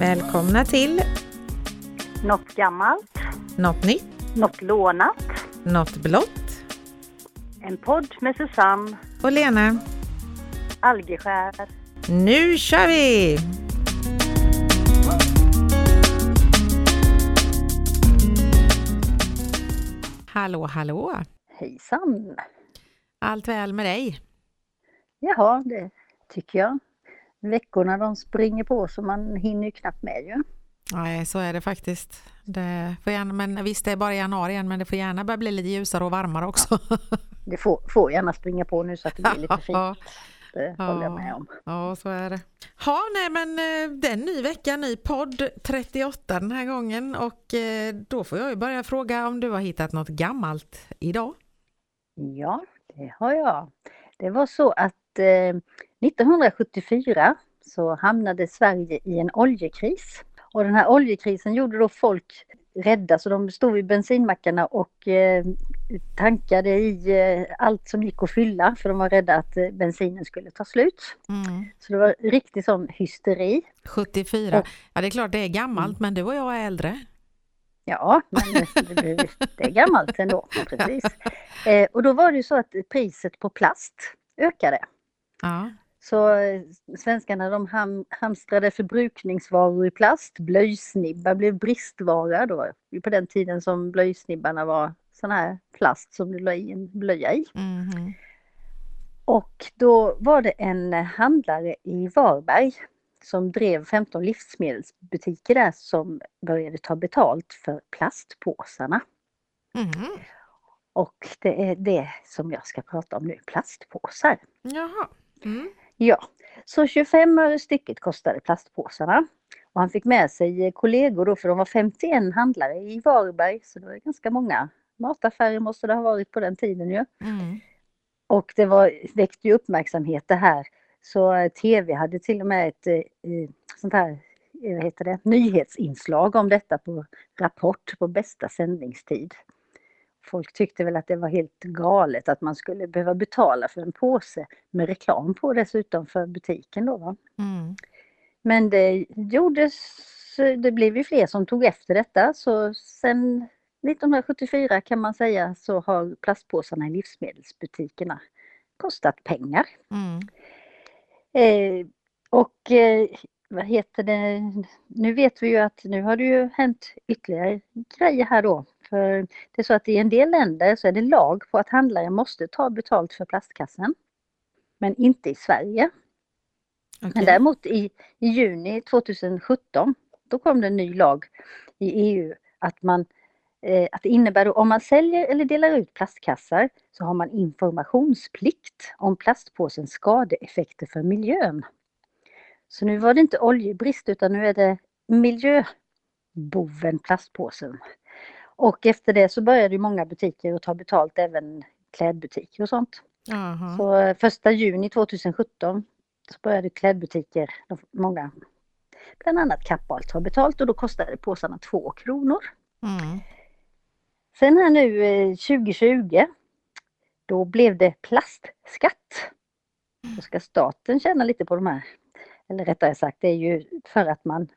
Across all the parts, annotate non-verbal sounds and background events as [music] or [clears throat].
Välkomna till Något gammalt, Något nytt, något lånat. Något blått En podd med Susanne och Lena. Algeskär. Nu kör vi! Hallå, hallå! Hejsan! Allt väl med dig? Jaha, det tycker jag. Veckorna de springer på så man hinner ju knappt med ju. Nej, så är det faktiskt. Det får gärna, men visst, det är bara januari igen, men det får gärna börja bli lite ljusare och varmare också. Det får, får gärna springa på nu så att det blir lite [laughs] Ja. fint. Det håller jag med om. Ja, så är det. Ja, nej men eh, det är en ny vecka, ny podd, 38 den här gången och eh, då får jag ju börja fråga om du har hittat något gammalt idag? Ja, det har jag. Det var så att 1974 så hamnade Sverige i en oljekris. Och den här oljekrisen gjorde då folk rädda så de stod vid bensinmackarna och eh, tankade i eh, allt som gick att fylla för de var rädda att eh, bensinen skulle ta slut. Mm. Så det var riktig sån hysteri. 74, Och- ja det är klart det är gammalt men du och jag är äldre. Ja, men det, det är gammalt ändå. [laughs] Precis. Eh, och då var det ju så att priset på plast ökade. Ja, Så eh, svenskarna de ham, hamstrade förbrukningsvaror i plast. Blöjsnibbar blev bristvara. Då på den tiden som blöjsnibbarna var sån här plast som du la i en blöja i. mhm. Och då var det en handlare i Varberg som drev 15 livsmedelsbutiker där som började ta betalt för plastpåsarna. Mhm. Och det är det som jag ska prata om nu, plastpåsar. Jaha. Mm. Ja, så 25 öre stycket kostade plastpåsarna. Och han fick med sig eh, kollegor då, för de var 51 handlare i Varberg, så det var ganska många mataffärer måste det ha varit på den tiden ju. Mm. Och det var, väckte ju uppmärksamhet det här. Så eh, TV hade till och med ett eh, sånt här, vad heter det, nyhetsinslag om detta på Rapport på bästa sändningstid. Folk tyckte väl att det var helt galet att man skulle behöva betala för en påse med reklam på dessutom för butiken då. Va? Mm. Men det gjordes, det blev ju fler som tog efter detta så sen 1974 kan man säga så har plastpåsarna i livsmedelsbutikerna kostat pengar. Mm. Eh, och eh, vad heter det, nu vet vi ju att nu har det ju hänt ytterligare grejer här då. För det är så att i en del länder så är det lag på att handlare måste ta betalt för plastkassen. Men inte i Sverige. Men Okej. däremot i, i juni 2017, då kom det en ny lag i EU att man eh, att det innebär att om man säljer eller delar ut plastkassar så har man informationsplikt om plastpåsens skadeeffekter för miljön. Så nu var det inte oljebrist utan nu är det miljöboven plastpåsen. Och efter det så började många butiker att ta betalt, även klädbutiker och sånt. Jaha. Så eh, första juni 2017 så började klädbutiker, många, bland annat Kappahl, ta betalt och då kostade påsarna 2 kronor. Mm. Sen här nu eh, 2020, då blev det plastskatt. Då ska staten tjäna lite på de här. Eller rättare sagt, det är ju för att man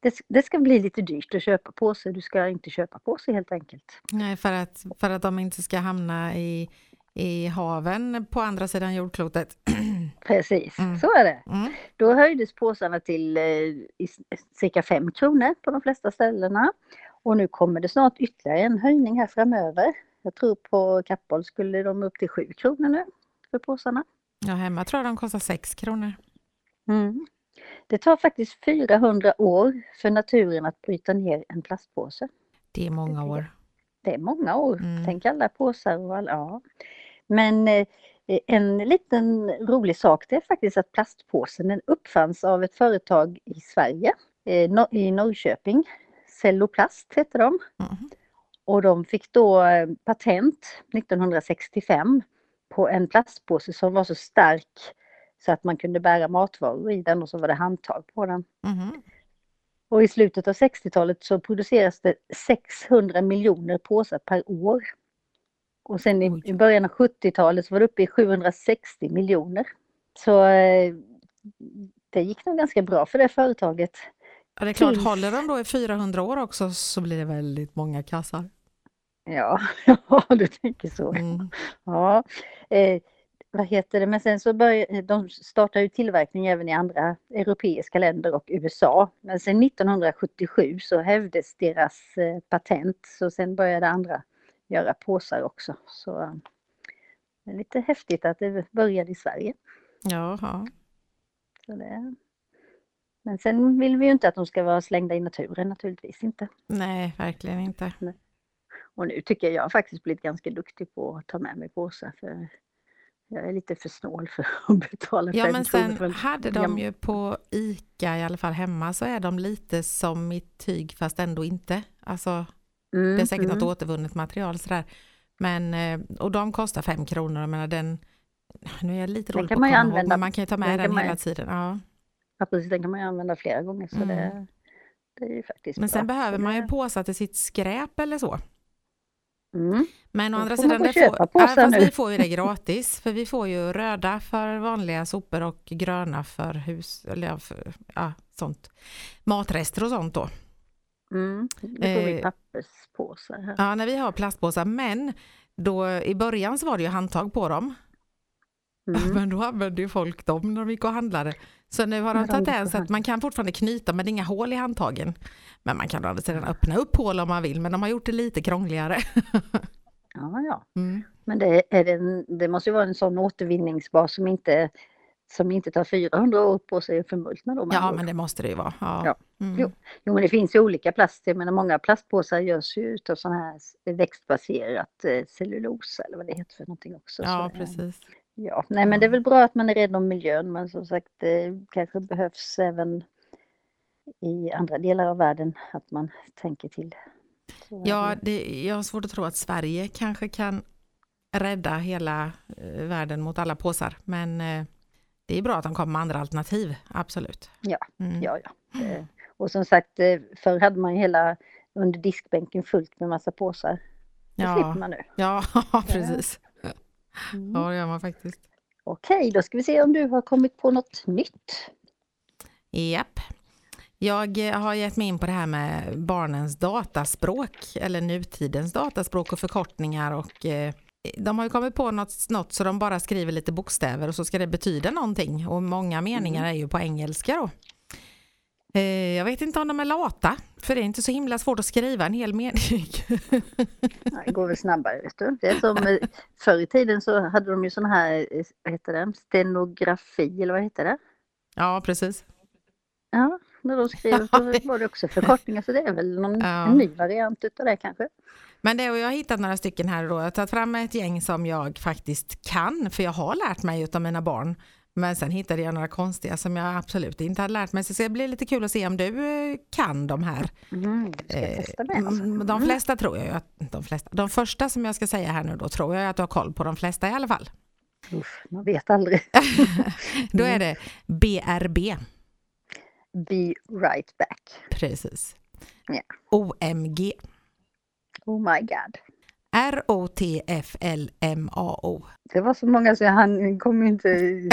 det, det ska bli lite dyrt att köpa påse. Du ska inte köpa påse helt enkelt. Nej, för att, för att de inte ska hamna i, i haven på andra sidan jordklotet. [clears throat] Precis, Mm. så är det. Mm. Då höjdes påsarna till eh, i, cirka 5 kronor på de flesta ställena. Och nu kommer det snart ytterligare en höjning här framöver. Jag tror på Kappahl skulle de upp till 7 kronor nu för påsarna. Ja, hemma tror jag de kostar 6 kronor. Mm. Det tar faktiskt 400 år för naturen att bryta ner en plastpåse. Det är många år. Det är många år. Mm. Tänk alla påsar och alla, ja. Men eh, en liten rolig sak det är faktiskt att plastpåsen den uppfanns av ett företag i Sverige, eh, Nor- i Norrköping. Celloplast heter de. Mm. Och de fick då eh, patent 1965 på en plastpåse som var så stark så att man kunde bära matvaror i den och så var det handtag på den. Mhm. Och i slutet av 60-talet så produceras det 600 miljoner påsar per år. Och sen i, i början av 70-talet så var det uppe i 760 miljoner. Så eh, det gick nog ganska bra för det företaget. Ja, det är klart, Tills- håller de då i 400 år också så blir det väldigt många kassar. Ja, [laughs] ja, du tänker så. Mm. Ja, eh, vad heter det, men sen så börjar de startar ju tillverkning även i andra europeiska länder och USA. Men sen 1977 så hävdes deras eh, patent så sen började andra göra påsar också. Så eh, det är lite häftigt att det började i Sverige. Jaha. Så det... Men sen vill vi ju inte att de ska vara slängda i naturen naturligtvis inte. Nej, verkligen inte. Och nu tycker jag faktiskt blivit ganska duktig på att ta med mig påsar för jag är lite för snål för att [laughs] betala Ja, men kronor sen för hade de ju på ICA, i alla fall hemma, så är de lite som i tyg fast ändå inte. Alltså, Mm, det är säkert mm. något återvunnet material sådär. Men, eh, och de kostar fem kronor, jag menar den, nu är jag lite kan på att komma ihåg, använda- men man kan ju ta med den den, man- hela tiden. Ja. Ja, precis, den kan man ju använda flera gånger så Mm. det, det är ju faktiskt Men bra. sen behöver man ju påsar till sitt skräp eller så. Mm. Men å andra sidan, det får, ja, nu. vi får ju det gratis. För vi får ju röda för vanliga sopor och gröna för hus, eller för, ja, sånt. Matrester och sånt då. Mm. Då får vi Eh, papperspåsar här. Ja, när vi har plastpåsar, men då, i början så var det ju handtag på dem. Mm. [laughs] Men då använde ju folk dem när de gick och handlade. Så nu har de tagit en så att man kan fortfarande knyta men det är inga hål i handtagen. Men man kan å andra sidan öppna upp hål om man vill men de har gjort det lite krångligare. Ja, ja. Mm. Men det, är en, det måste ju vara en sån återvinningsbar som inte, som inte tar 400 år på sig att förmultna då. Ja men det måste det ju vara. Ja. Ja. Mm. Jo. Jo men det finns ju olika plast, jag menar många plastpåsar görs ju utav sån här växtbaserat eh, cellulosa eller vad det heter för någonting också. ja så, det- precis. Ja, nej men det är väl bra att man är rädd om miljön men som sagt det kanske behövs även i andra delar av världen att man tänker till. Så Ja, det. jag har svårt att tro att Sverige kanske kan rädda hela eh, världen mot alla påsar. Men eh, det är bra att de kommer med andra alternativ, absolut. Ja, Mm. ja, ja. Eh, Och som sagt förr hade man hela under diskbänken fullt med massa påsar. Det Ja, slipper man nu. ja [laughs] precis. Mm. Ja, det gör man faktiskt. Okej, då ska vi se om du har kommit på något nytt. Japp. Jag eh, har gett mig in på det här med barnens dataspråk eller nutidens dataspråk och förkortningar och eh, de har ju kommit på något, något så de bara skriver lite bokstäver och så ska det betyda någonting och många meningar är ju på engelska då. Eh, Jag vet inte om de är lata, för det är inte så himla svårt att skriva en hel mening. [laughs] Ja, Det går väl snabbare. Vet du. Det är som eh, förr i tiden så hade de ju sån här, eh, vad heter det, stenografi eller vad heter det? Ja, precis. Ja, när de skrev så var det också förkortningar så det är väl någon, Ja. ny variant utav det kanske. Men det, och jag har hittat några stycken här då. Jag har tagit fram ett gäng som jag faktiskt kan, för jag har lärt mig utav mina barn. Men sen hittade jag några konstiga som jag absolut inte hade lärt mig. Så det blir lite kul att se om du eh, kan de här. Mm, Eh, mm, De flesta tror jag att, de flesta, de första som jag ska säga här nu då tror jag att du har koll på de flesta i alla fall. Uff, man vet aldrig. [laughs] Då är det BRB, Be right back. precis. Ja. OMG, Oh my god. ROTFLMAO. Det var så många så han kom ju inte... [laughs]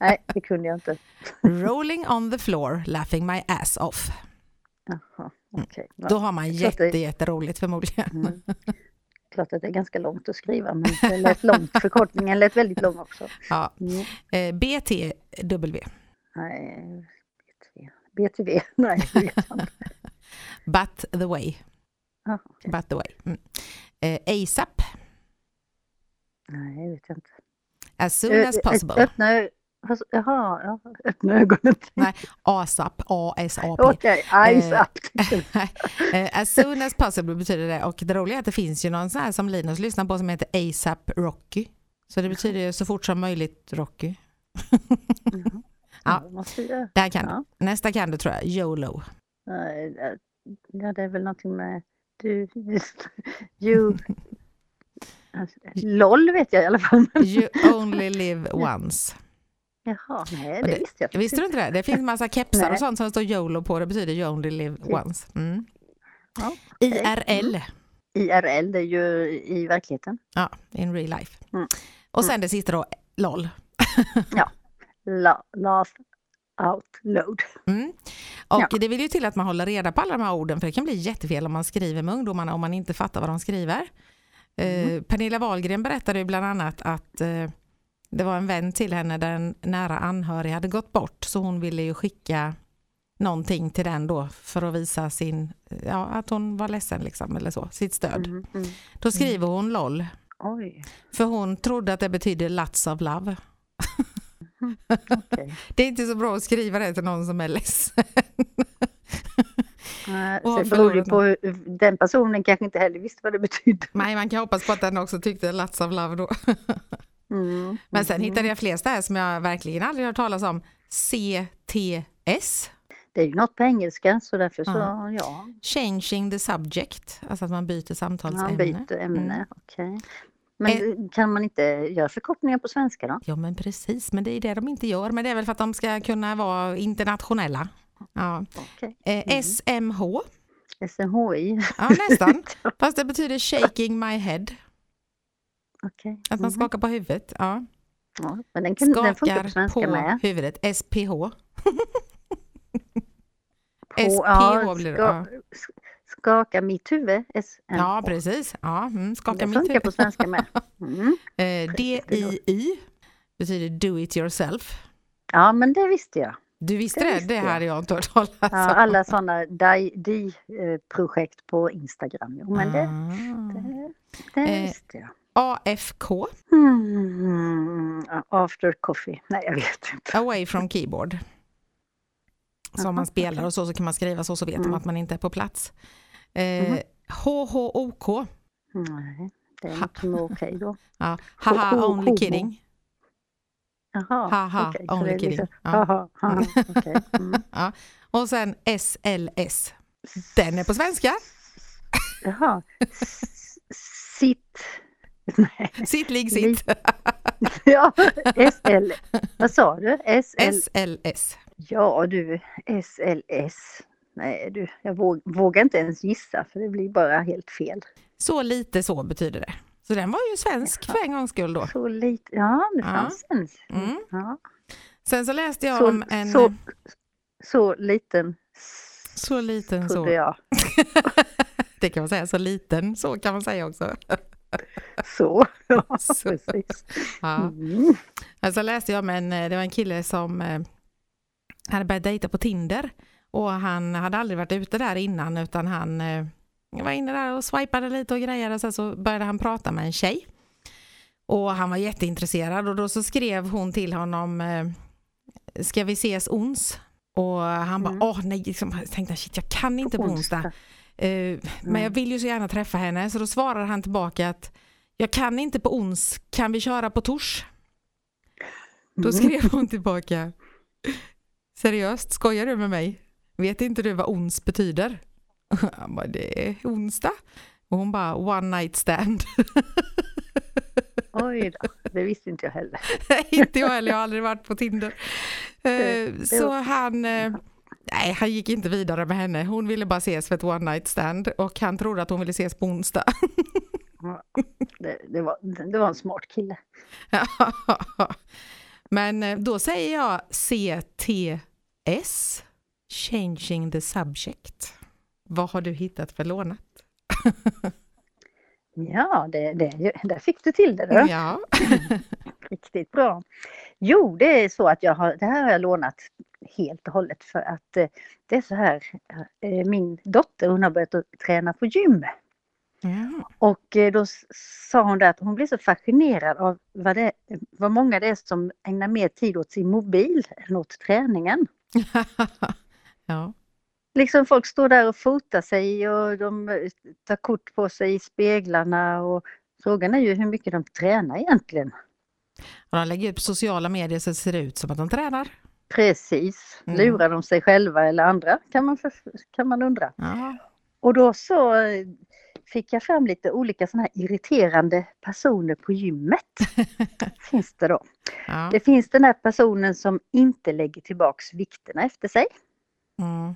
Nej, det kunde jag inte. Rolling on the floor, laughing my ass off. Jaha, okej. Ja, Då har man det- jätte, jätteroligt förmodligen. Mm. Klart att det är ganska långt att skriva men det lät långt. Förkortningen lät väldigt lång också. Ja. Mm. Eh, BTW, Nej, BTV. BTV, nej det vet jag inte. [laughs] but the way. Ja, okej. But the way. Mm. Eh, ASAP, Nej, det vet jag inte. as soon Ö- as ö- possible. Öppna, jaha, ja, öppna ögonen. Nej, ASAP, A-S-A-P. Okej, eyes Eh, up. [laughs] Eh, as soon as possible betyder det och det roliga är att det finns ju någon sån här som Linus lyssnar på som heter ASAP Rocky. Så det betyder ju så fort som möjligt Rocky. Jaha. [laughs] Ja. Jag. Där kan Ja. Nästa kan du tror jag, YOLO. Det- Ja, det är väl någonting med du, just, [laughs] you. Alltså, LOL vet jag i alla fall. [laughs] You only live once. Jaha, nej det det- visste jag Visste du inte det? Det finns massa kepsar och sånt som står YOLO på. Det betyder you only live once. Mm. Ja, okej. IRL, IRL, det är ju i verkligheten. ja, in real life. Mm. Och sen det sista då, LOL. [laughs] La, last out load. Mm. Och Ja. det vill ju till att man håller reda på alla de här orden för det kan bli jättefel om man skriver med ungdomarna om man inte fattar vad de skriver. Eh, Pernilla Wahlgren berättade ju bland annat att eh, det var en vän till henne där en nära anhörig hade gått bort så hon ville ju skicka någonting till den då för att visa sin, ja, att hon var ledsen liksom eller så, sitt stöd. Mm, mm. Då skriver hon LOL Oj, för hon trodde att det betydde lots of love. [laughs] okej. Det är inte så bra att skriva det till någon som är ledsen. [laughs] Har det beror förlorat på den personen kanske inte heller visste vad det betydde. Nej, man kan hoppas på att den också tyckte lots of love då. Mm. Men sen mm. hittade jag fler där som jag verkligen aldrig hört talas om. CTS, Det är ju något på engelska så därför så, Ja. ja, changing the subject, alltså att man byter samtalsämne. man byter ämne. Mm. okej. Men kan man inte göra förkortningar på svenska då? Ja men precis, men det är det de inte gör. Men det är väl för att de ska kunna vara internationella. Ja. Okej. Eh, SMH, SMHI, ja nästan. [laughs] Fast det betyder shaking my head, okej. att man Mhm. skakar på huvudet. Ja. Ja, men den, kan, den funkar på Skakar svenska på med. huvudet, SPH. På, SPH blir det. Ja. Ska, skaka mitt huvud, SMH. Ja, precis. Ja, mm, skaka Det mitt funkar huvud. på svenska med. [laughs] Mm. Eh, DIY betyder do it yourself. Ja, men det visste jag. Du visste Det det? visste Det hade jag inte hört talas om. Ja, alla sådana DI-projekt på Instagram. Jo, men det, Ah. det, det Eh. visste jag. AFK, Mm, after coffee. Nej, jag vet inte. away from keyboard. Så om man spelar och så, så kan man skriva så, så vet de Mm. att man inte är på plats. Eh, Mhm. HHOK, Nej, det är inte okej då. [laughs] ja, haha only kidding. Jaha, Haha, så only kidding. Ja. Haha, [laughs] okej. Mm. Och sen SLS, den är på svenska. [laughs] Jaha. Sitt. Nej, Sitt, ligg, sitt. ja, SL. Vad sa du? SL. SLS. Ja du, SLS. Nej du, jag våg, vågar inte ens gissa för det blir bara helt fel. Så lite så betyder det. Så den var ju svensk för en gångs skull då. Så lite, ja det Ja. fanns en. Mm. Ja. Sen så läste jag Så, om en... så, så liten Så liten så. jag. [laughs] Det kan man säga, så liten så kan man säga också. [laughs] Så, ja [laughs] Så. precis. Ja. Mm. Alltså läste jag om en, det var en kille som eh, hade börjat dejta på Tinder och han hade aldrig varit ute där innan utan han eh, var inne där och swipade lite och grejer och sen så började han prata med en tjej. Och han var jätteintresserad och då så skrev hon till honom eh, Ska vi ses ons? Och han bara, Mm. åh nej, liksom, jag tänkte shit jag kan inte på onsdag. Eh, Men jag vill ju så gärna träffa henne så då svarar han tillbaka att jag kan inte på ons, kan vi köra på tors? Då Mm. skrev hon tillbaka Seriöst, skojar du med mig? Vet inte du vad ons betyder? [laughs] Han bara, det är onsdag. Och hon bara, one night stand. Oj då, [laughs] det visste inte jag heller. inte jag heller, jag har aldrig varit på Tinder. Eh, Så han, eh, nej han gick inte vidare med henne. Hon ville bara ses för ett one night stand och han trodde att hon ville ses på onsdag. Det, det, var, det var en smart kille. [laughs] Men eh, då säger jag CTS, Changing the Subject. Vad har du hittat för lånat? [laughs] Ja, det, det, där fick du till det. Då. Ja. [laughs] Riktigt bra. Jo, det är så att jag har, det här har jag lånat helt och hållet för att eh, det är så här, eh, min dotter hon har börjat träna på gym. Ja. Och eh, då sa hon att hon blir så fascinerad av vad, det, vad många det är som ägnar mer tid åt sin mobil än åt träningen. [laughs] ja. Liksom folk står där och fotar sig och de tar kort på sig i speglarna och frågan är ju hur mycket de tränar egentligen. Och de lägger upp sociala medier så det ser ut som att de tränar. Precis, Mm. lurar de sig själva eller andra kan man, för, kan man undra. Ja. Och då så eh, fick jag fram lite olika sådana här irriterande personer på gymmet. [laughs] finns det då. Ja. Det finns den här personen som inte lägger tillbaks vikterna efter sig. Mm.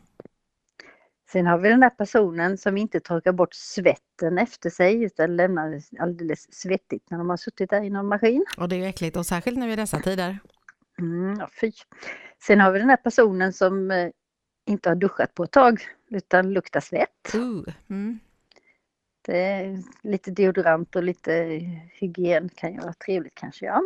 Sen har vi den här personen som inte torkar bort svetten efter sig utan lämnar det alldeles svettigt när de har suttit där i någon maskin. Och det är ju äckligt och särskilt nu i dessa tider. Mm, ja, fy. Sen har vi den här personen som eh, inte har duschat på ett tag utan luktar svett. Uh, mm. Det är lite deodorant och lite hygien kan ju vara trevligt kanske. Ja.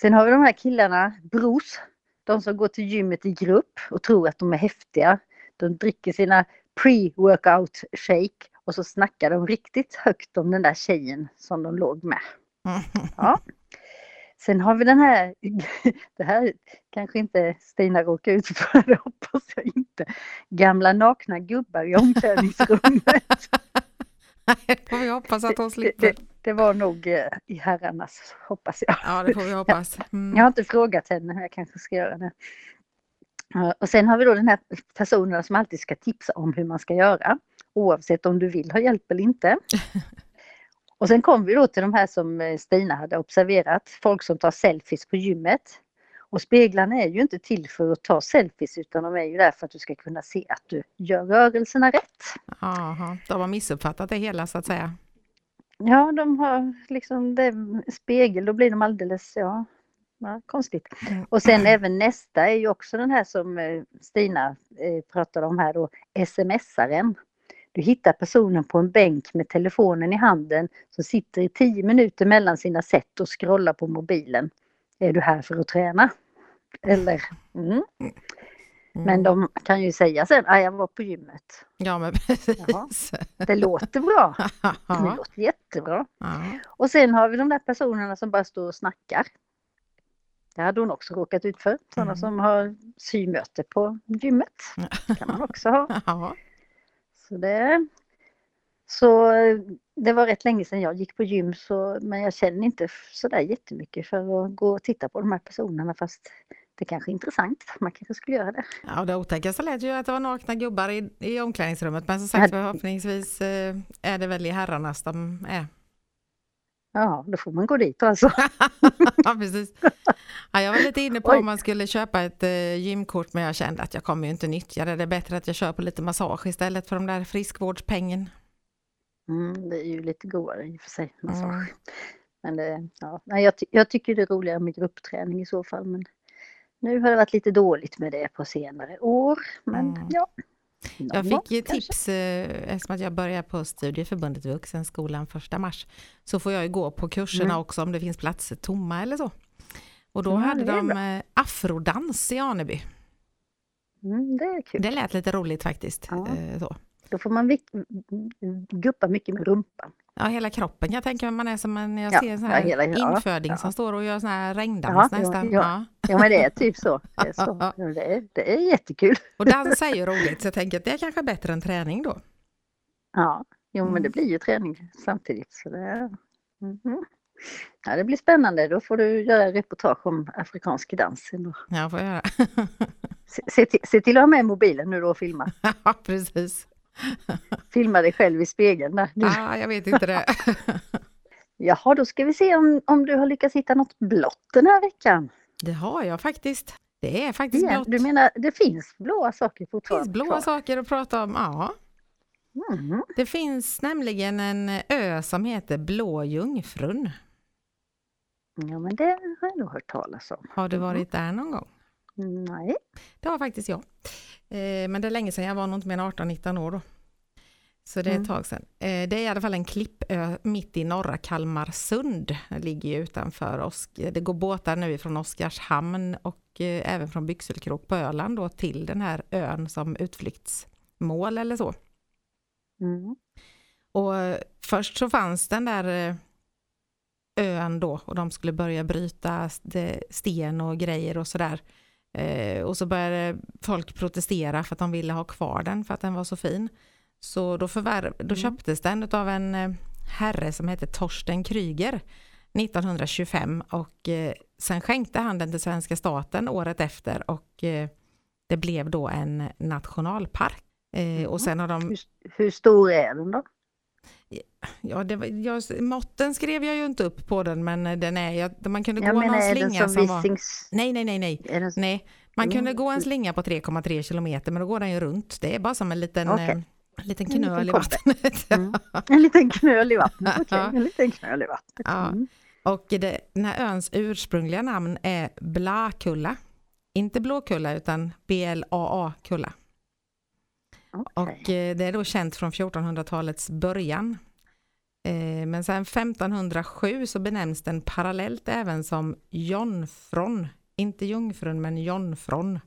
Sen har vi de här killarna, bros, de som går till gymmet i grupp och tror att de är häftiga. De dricker sina pre-workout shake och så snackar de riktigt högt om den där tjejen som de låg med. [laughs] Ja. Sen har vi den här, [laughs] det här kanske inte Stina råkar ut för, [laughs] det hoppas jag inte. Gamla nakna gubbar i omklädningsrummet. Nej, får vi hoppas att hon slipper. Det, det, det var nog eh, i herrarnas, hoppas jag. Ja, det får vi hoppas. [laughs] Mm. Jag har inte frågat henne, jag kanske ska göra det. Och sen har vi då den här personen som alltid ska tipsa om hur man ska göra, oavsett om du vill ha hjälp eller inte. [laughs] Och sen kom vi då till de här som eh, Stina hade observerat, folk som tar selfies på gymmet. Och speglarna är ju inte till för att ta selfies utan de är ju där för att du ska kunna se att du gör rörelserna rätt. Aha, de har missuppfattat det hela så att säga. Ja, de har liksom det, spegel, då blir de alldeles, ja, ja konstigt. Mm. Och sen även nästa är ju också den här som eh, Stina eh, pratade om här då, smsaren. Du hittar personen på en bänk med telefonen i handen som sitter i tio minuter mellan sina set och scrollar på mobilen. Är du här för att träna? Eller? Mm. Mm. Men de kan ju säga sen, att jag var på gymmet. Ja men precis. Jaha. Det låter bra. [laughs] Det låter jättebra. Ja. Och sen har vi de där personerna som bara står och snackar. Det hade hon också råkat ut för. Sådana mm. som har symöte på gymmet. Det kan man också ha. [laughs] Ja. Så det, så det var rätt länge sedan jag gick på gym så, men jag känner inte sådär jättemycket för att gå och titta på de här personerna fast det kanske är intressant. Man kanske skulle göra det. Ja, det otäckaste lät ju att det var nakna gubbar i, i omklädningsrummet men som sagt förhoppningsvis eh, är det väl i herrarnas de är. Ja, då får man gå dit alltså. [laughs] ja, precis. Ja, jag var lite inne på Oj. om man skulle köpa ett eh, gymkort men jag kände att jag kommer ju inte nyttja det. Det är bättre att jag köper lite massage istället för de där friskvårdspengen. Mm, det är ju lite godare i och för sig, massage. Mm. Men det, ja, jag, ty jag tycker det är roligare med gruppträning i så fall. Men nu har det varit lite dåligt med det på senare år. Men mm. ja, jag fick ju tips eh, eftersom att jag börjar på Studieförbundet Vuxenskolan första mars. Så får jag ju gå på kurserna mm. också om det finns platser tomma eller så. Och då hade de eh, afrodans i Aneby. Mm, det är kul. Det lät lite roligt faktiskt. Ja. Eh, så. Då får man guppa mycket med rumpan. Ja, hela kroppen jag tänka mig man är som en, jag ser en sån här ja, hela, inföding ja, som står och gör sån här regndans nästan. Ja, ja. men det är typ så. [laughs] Det är, så. Det är, det är jättekul. Och dans är ju roligt så jag tänker att det är kanske bättre än träning då. Ja, jo men det mm. blir ju träning samtidigt. Så det, är, mm -hmm. ja, det blir spännande, då får du göra reportage om afrikansk dans. Ja, får jag göra. se, se, till, se till att ha med mobilen nu då och filma. [laughs] Ja, precis. Filma dig själv i spegeln. Där. Ah, jag vet inte det. [laughs] Jaha, då ska vi se om, om du har lyckats hitta något blått den här veckan. Det har jag faktiskt. Det är faktiskt ja, blått. Du menar, det finns blåa saker fortfarande? Det finns blåa saker att prata om, ja. Mm. Det finns nämligen en ö som heter Blå Jungfrun. Ja, men det har jag nog hört talas om. Har du varit där någon gång? Nej. Det har faktiskt jag. Eh, men det är länge sedan, jag var nog inte mer än 18-19 år då. Så det är ett mm. tag sedan. Eh, det är i alla fall en klippö mitt i norra Kalmarsund. Det ligger ju utanför oss. Det går båtar nu från Oskarshamn och eh, även från Byxelkrok på Öland då till den här ön som utflyktsmål eller så. Mm. Och först så fanns den där ön då och de skulle börja bryta sten och grejer och sådär. Eh, och så började folk protestera för att de ville ha kvar den för att den var så fin. Så då, förvärv, då mm. köptes den av en eh, herre som hette Torsten Kryger 1925 och eh, sen skänkte han den till svenska staten året efter och eh, det blev då en nationalpark. Mm. Och sen har de... Hur, hur stor är den då? Ja, det var, jag, måtten skrev jag ju inte upp på den, men den är, jag, man kunde jag gå menar, någon slinga som, som var... Nej, nej, nej, nej. Den... nej. Man mm. kunde gå en slinga på 3,3 kilometer, men då går den ju runt. Det är bara som en liten, okay. eh, en liten knöl en liten i vattnet. Mm. [laughs] En liten knöl i vattnet, okej. Okay. En liten knöl i vattnet. Ja. Mm. Och det, den här öns ursprungliga namn är Blakulla. Inte Blåkulla, utan B-L-A-A-Kulla. Okay. Och eh, det är då känt från 1400-talets början. Eh, men sen 1507 så benämns den parallellt även som Jonfron. Inte jungfrun men Jonfron.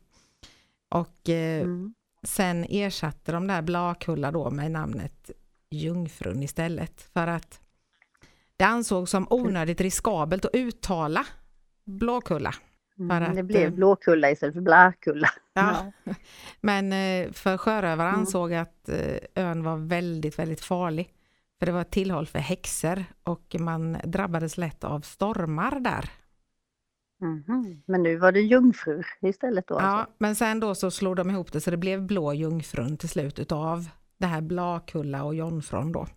Och eh, mm. sen ersatte de där Blakulla då med namnet Jungfrun istället. För att det ansågs som onödigt riskabelt att uttala Blåkulla. Mm, att, det blev Blåkulla istället för Blakulla. Ja. Men eh, för sjörövare mm. ansåg att eh, ön var väldigt, väldigt farlig. För det var ett tillhåll för häxor och man drabbades lätt av stormar där. Mm. Men nu var det jungfrur istället då? Ja, alltså. men sen då så slog de ihop det så det blev blå jungfrun till slut utav det här Blakulla och Jonfron då.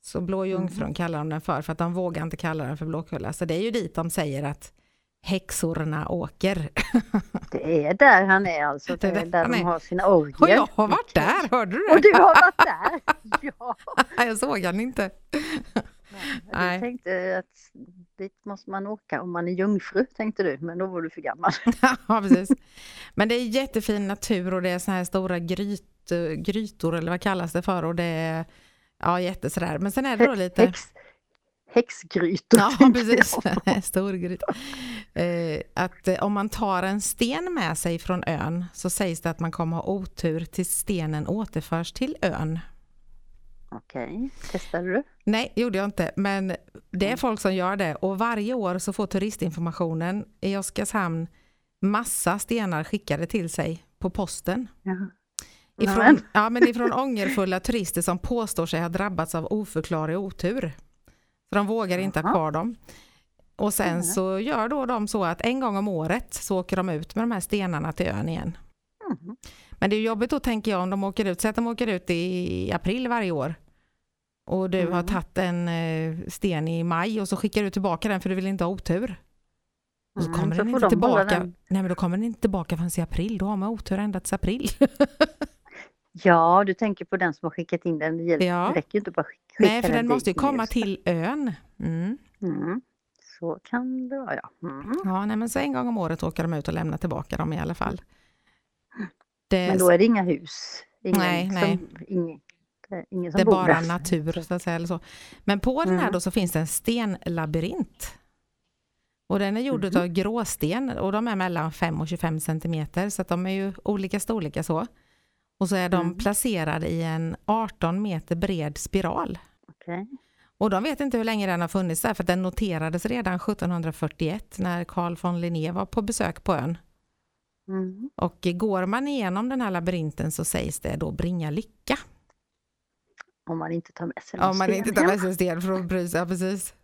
Så blå jungfrun mm. kallar de den för, för att de vågar inte kalla den för blåkulla. Så det är ju dit de säger att häxorna åker. [laughs] Det är där han är alltså, det är där, där de är. har sina orgier. Och jag har varit där, hörde du det? Och du har varit där? [laughs] [laughs] Ja. jag såg han inte. Nej, jag tänkte att dit måste man åka om man är jungfru, tänkte du, men då var du för gammal. ja, precis. Men det är jättefin natur och det är såna här stora gryt, grytor, eller vad kallas det för, och det är ja, jättesådär. Men sen är det då lite... Häx, häxgrytor. Ja, precis. [laughs] Storgryta. Eh, att eh, om man tar en sten med sig från ön så sägs det att man kommer ha otur tills stenen återförs till ön. Okej, okay. testade du? Nej, gjorde jag inte, men det är mm. folk som gör det och varje år så får turistinformationen i Oskarshamn massa stenar skickade till sig på posten. Jaha. Ifrån, ja, men ifrån ångerfulla turister som påstår sig ha drabbats av oförklarlig otur. Så de vågar inte ha kvar dem. Och sen mm. så gör då de så att en gång om året så åker de ut med de här stenarna till ön igen. Mm. Men det är jobbigt då tänker jag om de åker ut, säg att de åker ut i april varje år. Och du mm. har tagit en eh, sten i maj och så skickar du tillbaka den för du vill inte ha otur. Och så mm, kommer mm, den inte tillbaka. Nej men då kommer den inte tillbaka förrän i april, då har man otur ända till april. [laughs] Ja, du tänker på den som har skickat in den. Det ja. räcker ju inte bara skicka Nej, för den, måste ju komma till ön. Mm. Mm. Så kan det vara, ja. Mm. Ja, nej, men så en gång om året åker de ut och lämnar tillbaka dem i alla fall. Det... Men då är det inga hus? Ingen nej, som, nej. Ingen, ingen det är bara där. natur, så att säga. Eller så. Men på den här mm. då så finns det en stenlabyrint. Och den är gjord mm. av gråsten och de är mellan 5 och 25 centimeter, så att de är ju olika storlekar så. Och så är de mm. placerade i en 18 meter bred spiral. Okay. Och de vet inte hur länge den har funnits där, för den noterades redan 1741 när Carl von Linné var på besök på ön. Mm. Och går man igenom den här labyrinten så sägs det då bringa lycka. Om man inte tar med sig Om man sten, inte tar med [laughs] sig sten från Prus, ja precis.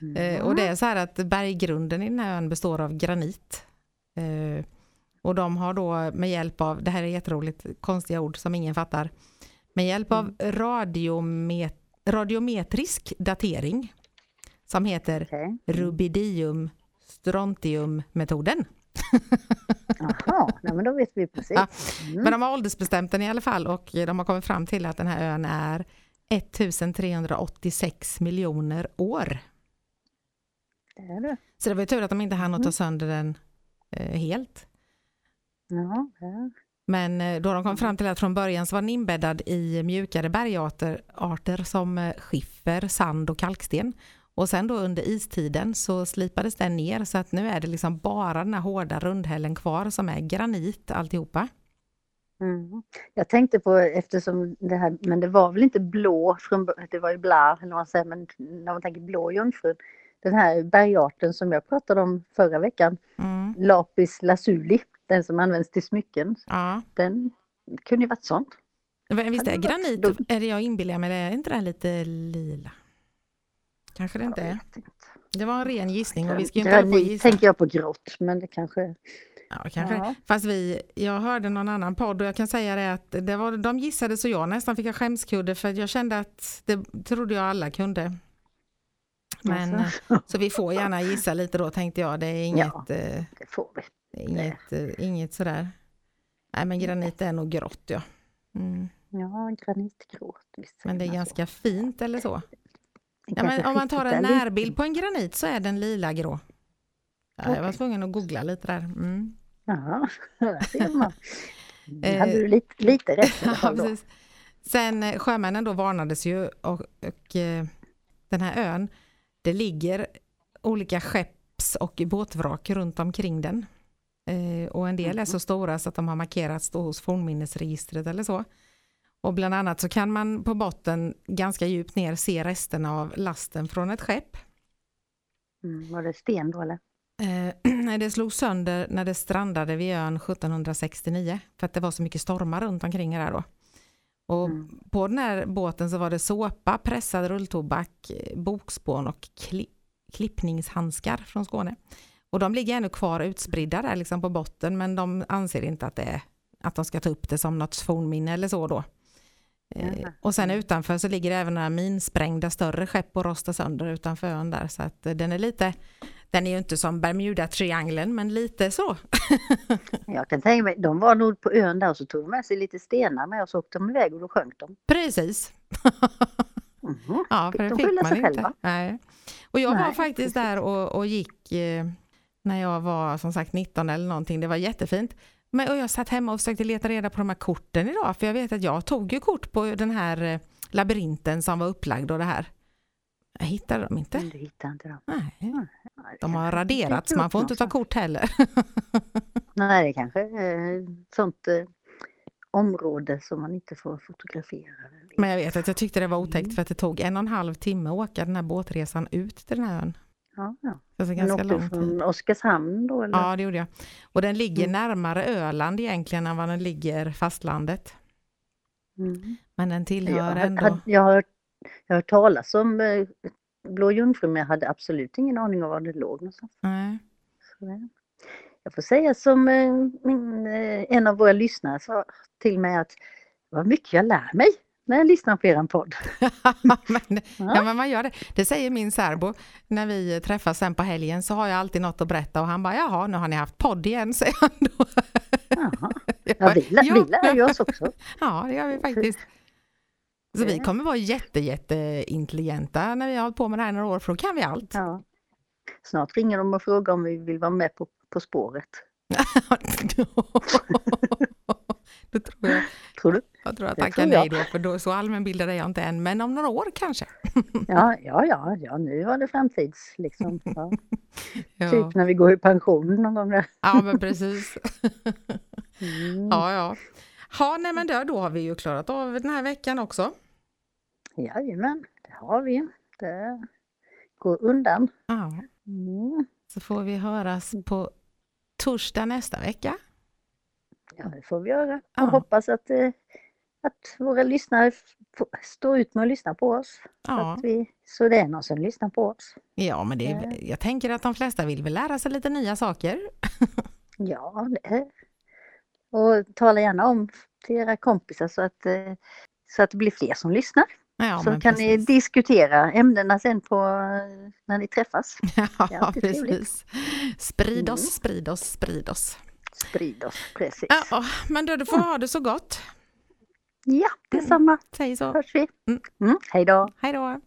Mm. Eh, och det är så här att berggrunden i den här ön består av granit. Eh, och de har då med hjälp av, det här är jätteroligt, konstiga ord som ingen fattar, med hjälp av mm. radiomet, radiometrisk datering som heter okay. rubidium strontium-metoden. Jaha, men då vet vi precis. Ja, mm. Men de har åldersbestämt den i alla fall och de har kommit fram till att den här ön är 1386 miljoner år. Det är det. Så det var ju tur att de inte hann att ta mm. sönder den eh, helt. Ja, ja. Men eh, då de kom fram till att från början så var den inbäddad i mjukare bergarter arter som eh, skiffer, sand och kalksten. Och sen då under istiden så slipades den ner så att nu är det liksom bara den här hårda rundhällen kvar som är granit alltihopa. Mm. Jag tänkte på eftersom det här, men det var väl inte blå, från, det var ju blå, eller man säger, men när man tänker blå jungfrun, den här bergarten som jag pratade om förra veckan, mm. Lapis lazuli, den som används till smycken, ja. den kunde ju varit sån. Visst är granit, är det jag inbillar mig, är inte den lite lila? Kanske det inte är. Det var en ren gissning och vi ska inte Granit på gissa. tänker jag på grått, men det kanske... Ja, kanske. Ja. Fast vi, jag hörde någon annan podd och jag kan säga det att det var, de gissade så jag nästan fick en skämskudde för jag kände att det trodde jag alla kunde. Men, alltså. Så vi får gärna gissa lite då tänkte jag, det är inget... Ja, det får vi. Inget, det. Eh, inget sådär. Nej men granit är nog grått ja. Mm. Ja, granitgråt. Visst men det är ganska fint eller så? Ja, men om man tar en närbild på en granit så är den lila grå. Ja. Jag var tvungen att googla lite där. Mm. Ja, [laughs] där ser man. Det hade du lite, lite rätt [laughs] ja, precis. Sen eh, sjömännen då varnades ju och, och eh, den här ön, det ligger olika skepps och båtvrak runt omkring den. Eh, och en del är så mhm. stora så att de har markerats då hos fornminnesregistret eller så. Och bland annat så kan man på botten ganska djupt ner se resterna av lasten från ett skepp. Mm, var det sten då eller? Eh, [clears throat] det slog sönder när det strandade vid ön 1769 för att det var så mycket stormar runt omkring där då. Och mm. På den här båten så var det såpa, pressad rulltobak, bokspån och kli klippningshandskar från Skåne. Och de ligger ännu kvar utspridda där liksom på botten men de anser inte att, det är, att de ska ta upp det som något fornminne eller så då. Mm. Och sen utanför så ligger det även några minsprängda större skepp och rostar sönder utanför ön där så att eh, den är lite den är ju inte som Bermuda-triangeln men lite så. [laughs] Jag kan tänka mig, de var nog på ön där och så tog de med sig lite stenar med och så åkte de iväg och då sjönk de. Precis. [laughs] Mm. Ja, för det fick man inte. Själva. Nej. Och jag Nej, var faktiskt där och, och gick eh, när jag var som sagt 19 eller någonting. Det var jättefint. Men, och jag satt hemma och försökte leta reda på de här korten idag för jag vet att jag tog ju kort på den här eh, labyrinten som var upplagd och det här. Jag hittade dem inte. Du hittade inte dem? Nej. De har raderats, man får inte ta kort heller. [laughs] Nej, det kanske är sånt eh, område som man inte får fotografera. Men jag vet att jag tyckte det var otäckt mm. för att det tog en och en halv timme att åka den här båtresan ut till den här ön. Ja, ja. Alltså ganska lång från Oskarshamn då? Eller? Ja, det gjorde jag. Och den ligger mm. närmare Öland egentligen än vad den ligger fastlandet. Mm. Men den tillhör jag, ändå... Jag har, jag har hört talas om eh, Blå Jungfru men jag hade absolut ingen aning om var det låg någonstans. Nej. jag får säga som eh, min, eh, en av våra lyssnare sa till mig att vad mycket jag lär mig jag lyssnar på er podd. [laughs] men, ja. ja. men man gör det. Det säger min särbo när vi träffas sen på helgen så har jag alltid något att berätta och han bara jaha nu har ni haft podd igen [laughs] säger han då. Jaha. [laughs] Ja, vi, lär, vi lär ju oss också. Ja det gör vi faktiskt. Så vi kommer vara jätte, jätteintelligenta när vi har hållit på med det här några år för då kan vi allt. Ja. Snart ringer de och frågar om vi vill vara med på På spåret. det tror jag. Tror du? Jag tror jag tackar nej då, för då, så allmänbildad är jag inte än, men om några år kanske. [laughs] ja, ja, ja, ja, nu var det framtids liksom. [laughs] Ja. ja. Typ när vi går i pension någon gång. Där. ja, men precis. [laughs] mm. Ja, ja. Ja, nej men då, då har vi ju klarat av den här veckan också. Jajamän, det har vi. Det går undan. Ja. Mm. Så får vi höras på torsdag nästa vecka. Ja, det får vi göra. Och ja. hoppas att, eh, att våra lyssnare står ut med att lyssna på oss. Ja. Så, att vi, så det är någon som lyssnar på oss. Ja, men det är, eh. jag tänker att de flesta vill väl lära sig lite nya saker. [laughs] ja, det är. Och tala gärna om till era kompisar så att, eh, så att det blir fler som lyssnar. Ja, så kan precis. ni diskutera ämnena sen på när ni träffas. [laughs] Ja, precis. Sprid oss, mm. sprid oss, sprid oss. Sprid oss, precis. Ja, men du, du får ha det så gott. Ja, detsamma. Säg så. Hörs vi. Mm. Mm, hej då. Hej då.